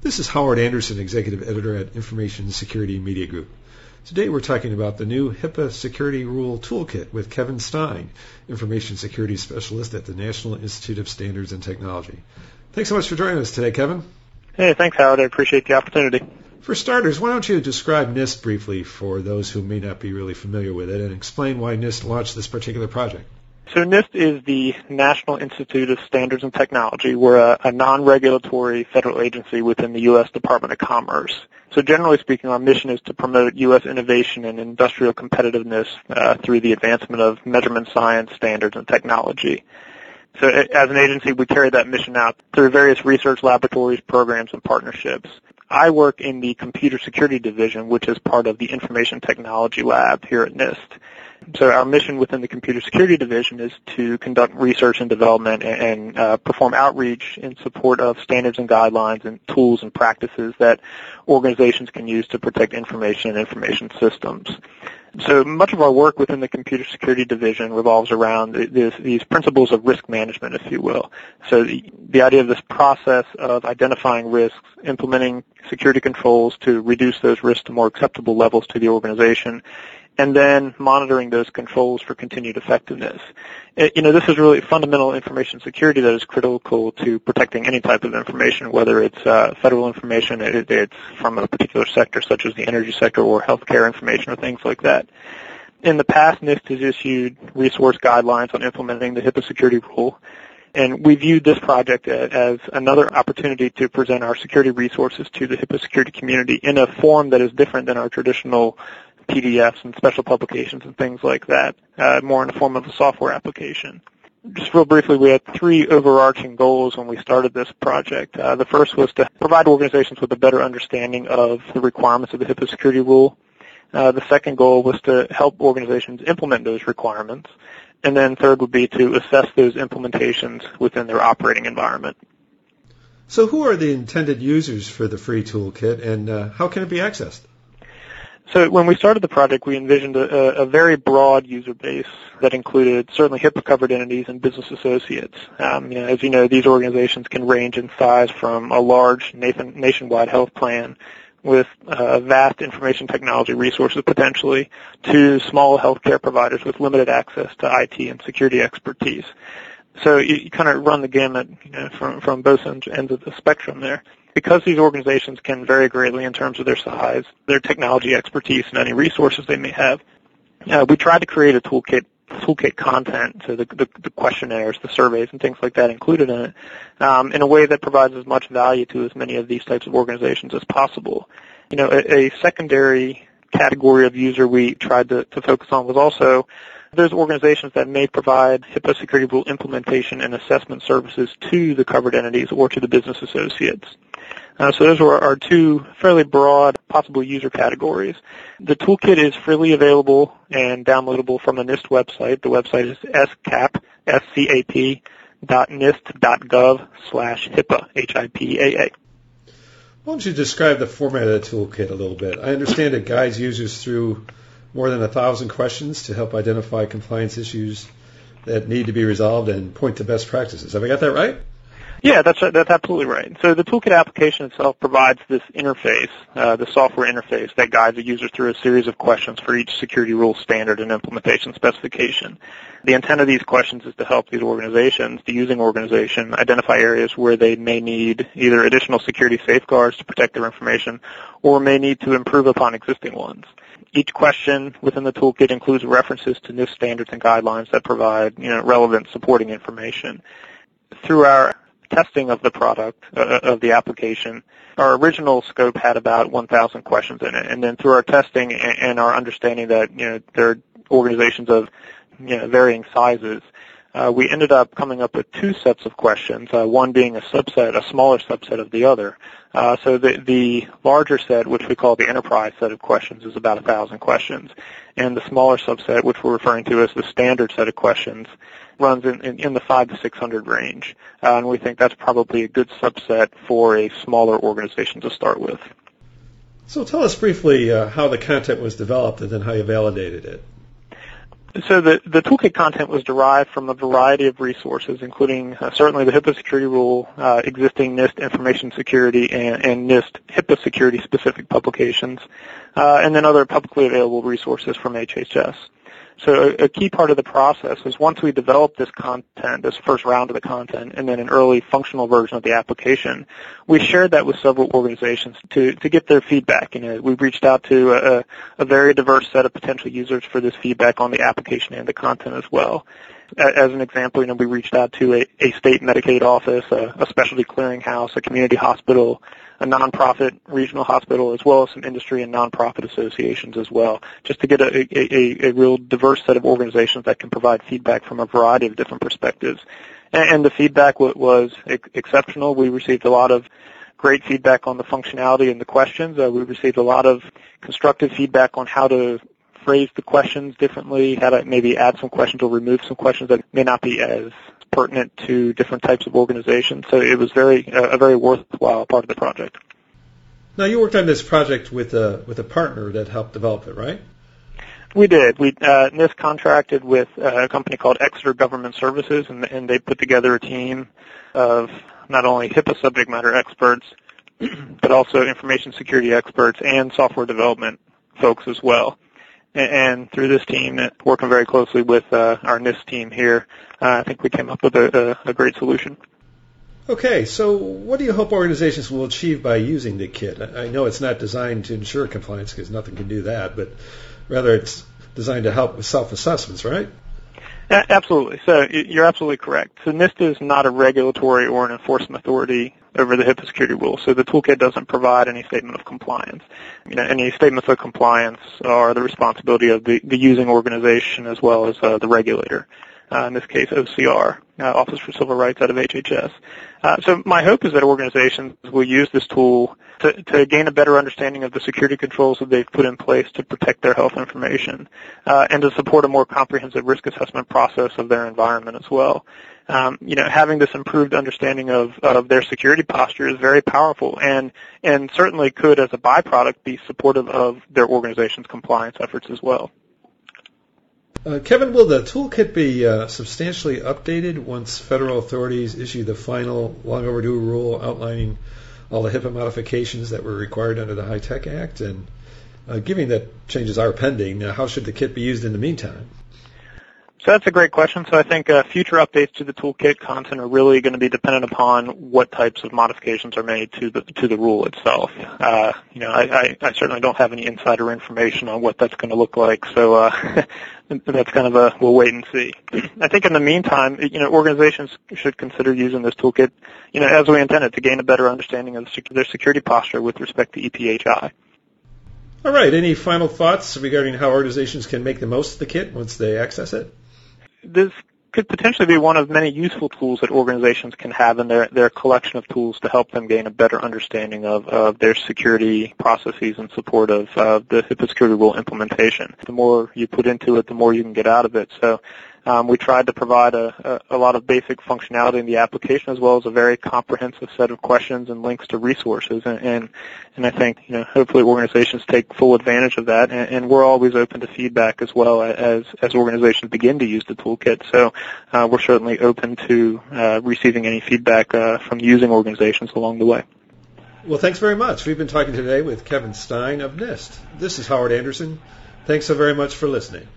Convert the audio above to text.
This is Howard Anderson, Executive Editor at Information Security Media Group. Today we're talking about the new HIPAA Security Rule Toolkit with Kevin Stine, Information Security Specialist at the National Institute of Standards and Technology. Thanks so much for joining us today, Kevin. Hey, thanks, Howard. I appreciate the opportunity. For starters, why don't you describe NIST briefly for those who may not be really familiar with it and explain why NIST launched this particular project? So NIST is the National Institute of Standards and Technology. We're a, a non-regulatory federal agency within the U.S. Department of Commerce. So generally speaking, our mission is to promote U.S. innovation and industrial competitiveness uh, through the advancement of measurement science, standards, and technology. So as an agency, we carry that mission out through various research laboratories, programs, and partnerships. I work in the computer security division, which is part of the information technology lab here at NIST. So our mission within the computer security division is to conduct research and development and, and uh, perform outreach in support of standards and guidelines and tools and practices that organizations can use to protect information and information systems. So much of our work within the computer security division revolves around this, these principles of risk management, if you will. So the, the idea of this process of identifying risks, implementing security controls to reduce those risks to more acceptable levels to the organization, and then monitoring those controls for continued effectiveness. You know, this is really fundamental information security that is critical to protecting any type of information, whether it's uh, federal information, it, it's from a particular sector such as the energy sector or healthcare information or things like that. In the past, NIST has issued resource guidelines on implementing the HIPAA security rule. And we viewed this project as another opportunity to present our security resources to the HIPAA security community in a form that is different than our traditional PDFs and special publications and things like that, uh, more in the form of a software application. Just real briefly, we had three overarching goals when we started this project. Uh, the first was to provide organizations with a better understanding of the requirements of the HIPAA security rule. Uh, the second goal was to help organizations implement those requirements. And then third would be to assess those implementations within their operating environment. So who are the intended users for the free toolkit and uh, how can it be accessed? So when we started the project, we envisioned a, a very broad user base that included certainly HIPAA-covered entities and business associates. Um, you know, as you know, these organizations can range in size from a large nationwide health plan with uh, vast information technology resources potentially to small healthcare providers with limited access to IT and security expertise. So you, you kind of run the gamut you know, from, from both ends of the spectrum there because these organizations can vary greatly in terms of their size, their technology expertise, and any resources they may have, uh, we tried to create a toolkit toolkit content, so the, the, the, questionnaires, the surveys, and things like that included in it, um, in a way that provides as much value to as many of these types of organizations as possible. You know, a, a secondary category of user we tried to, to focus on was also those organizations that may provide HIPAA security rule implementation and assessment services to the covered entities or to the business associates. Uh, so those are our two fairly broad possible user categories. The toolkit is freely available and downloadable from the NIST website. The website is scap, S-C-A-P, dot nist dot gov slash HIPAA, H-I-P-A-A. Why don't you describe the format of the toolkit a little bit? I understand it guides users through more than a thousand questions to help identify compliance issues that need to be resolved and point to best practices. Have I got that right? Yeah, that's that's absolutely right. So the toolkit application itself provides this interface, uh, the software interface that guides the user through a series of questions for each security rule standard and implementation specification. The intent of these questions is to help these organizations, the using organization, identify areas where they may need either additional security safeguards to protect their information or may need to improve upon existing ones. Each question within the toolkit includes references to NIST standards and guidelines that provide you know, relevant supporting information. Through our testing of the product, uh, of the application, our original scope had about 1,000 questions in it. And then through our testing and, and our understanding that, you know, there are organizations of, you know, varying sizes, uh, we ended up coming up with two sets of questions, uh, one being a subset, a smaller subset of the other. Uh, so the, the larger set, which we call the enterprise set of questions, is about a thousand questions. And the smaller subset, which we're referring to as the standard set of questions, runs in, in, in the five to six hundred range. Uh, and we think that's probably a good subset for a smaller organization to start with. So tell us briefly uh, how the content was developed and then how you validated it. So the, the toolkit content was derived from a variety of resources, including uh, certainly the HIPAA security rule, uh, existing NIST information security, and, and NIST HIPAA security specific publications, uh, and then other publicly available resources from HHS. So a, a, key part of the process was once we developed this content, this first round of the content, and then an early functional version of the application, we shared that with several organizations to, to get their feedback. You know, we reached out to a, a very diverse set of potential users for this feedback on the application and the content as well. As an example, you know, we reached out to a, a state Medicaid office, a, a specialty clearinghouse, a community hospital, a nonprofit regional hospital, as well as some industry and nonprofit associations as well, just to get a, a, a real diverse set of organizations that can provide feedback from a variety of different perspectives. And, and the feedback was exceptional. We received a lot of great feedback on the functionality and the questions. Uh, we received a lot of constructive feedback on how to phrase the questions differently, how to maybe add some questions or remove some questions that may not be as pertinent to different types of organizations. So it was very a very worthwhile part of the project. Now you worked on this project with a with a partner that helped develop it, right? We did. We uh, NIST contracted with uh, a company called Exeter Government Services, and, and they put together a team of not only HIPAA subject matter experts, but also information security experts and software development folks as well and through this team, working very closely with uh, our NIST team here, uh, I think we came up with a, a, a great solution. Okay, so what do you hope organizations will achieve by using the kit? I know it's not designed to ensure compliance because nothing can do that, but rather it's designed to help with self-assessments, right? Absolutely. So you're absolutely correct. So NIST is not a regulatory or an enforcement authority over the HIPAA security rules. So the toolkit doesn't provide any statement of compliance. You know, any statements of compliance are the responsibility of the, the using organization as well as uh, the regulator uh, in this case OCR, uh, Office for Civil Rights out of HHS. Uh, so my hope is that organizations will use this tool to, to, gain a better understanding of the security controls that they've put in place to protect their health information uh, and to support a more comprehensive risk assessment process of their environment as well. Um, you know, having this improved understanding of, of their security posture is very powerful and, and certainly could, as a byproduct, be supportive of their organization's compliance efforts as well. Uh, Kevin, will the toolkit be uh, substantially updated once federal authorities issue the final long overdue rule outlining all the HIPAA modifications that were required under the HITECH Act? And uh, given that changes are pending, how should the kit be used in the meantime? So that's a great question. So I think uh, future updates to the toolkit content are really going to be dependent upon what types of modifications are made to the to the rule itself. Uh, you know, I, I, I certainly don't have any insider information on what that's going to look like. So uh, that's kind of a we'll wait and see. I think in the meantime, you know, organizations should consider using this toolkit, you know, as we intended to gain a better understanding of their security posture with respect to EPHI. All right. Any final thoughts regarding how organizations can make the most of the kit once they access it? This could potentially be one of many useful tools that organizations can have in their, their collection of tools to help them gain a better understanding of, of their security processes in support of uh, the HIPAA security rule implementation. The more you put into it, the more you can get out of it. So um, we tried to provide a, a, a, lot of basic functionality in the application as well as a very comprehensive set of questions and links to resources. And, and, and I think, you know, hopefully organizations take full advantage of that. And, and we're always open to feedback as well as, as organizations begin to use the toolkit. So uh, we're certainly open to uh, receiving any feedback uh, from using organizations along the way. Well, thanks very much. We've been talking today with Kevin Stine of NIST. This is Howard Anderson. Thanks so very much for listening.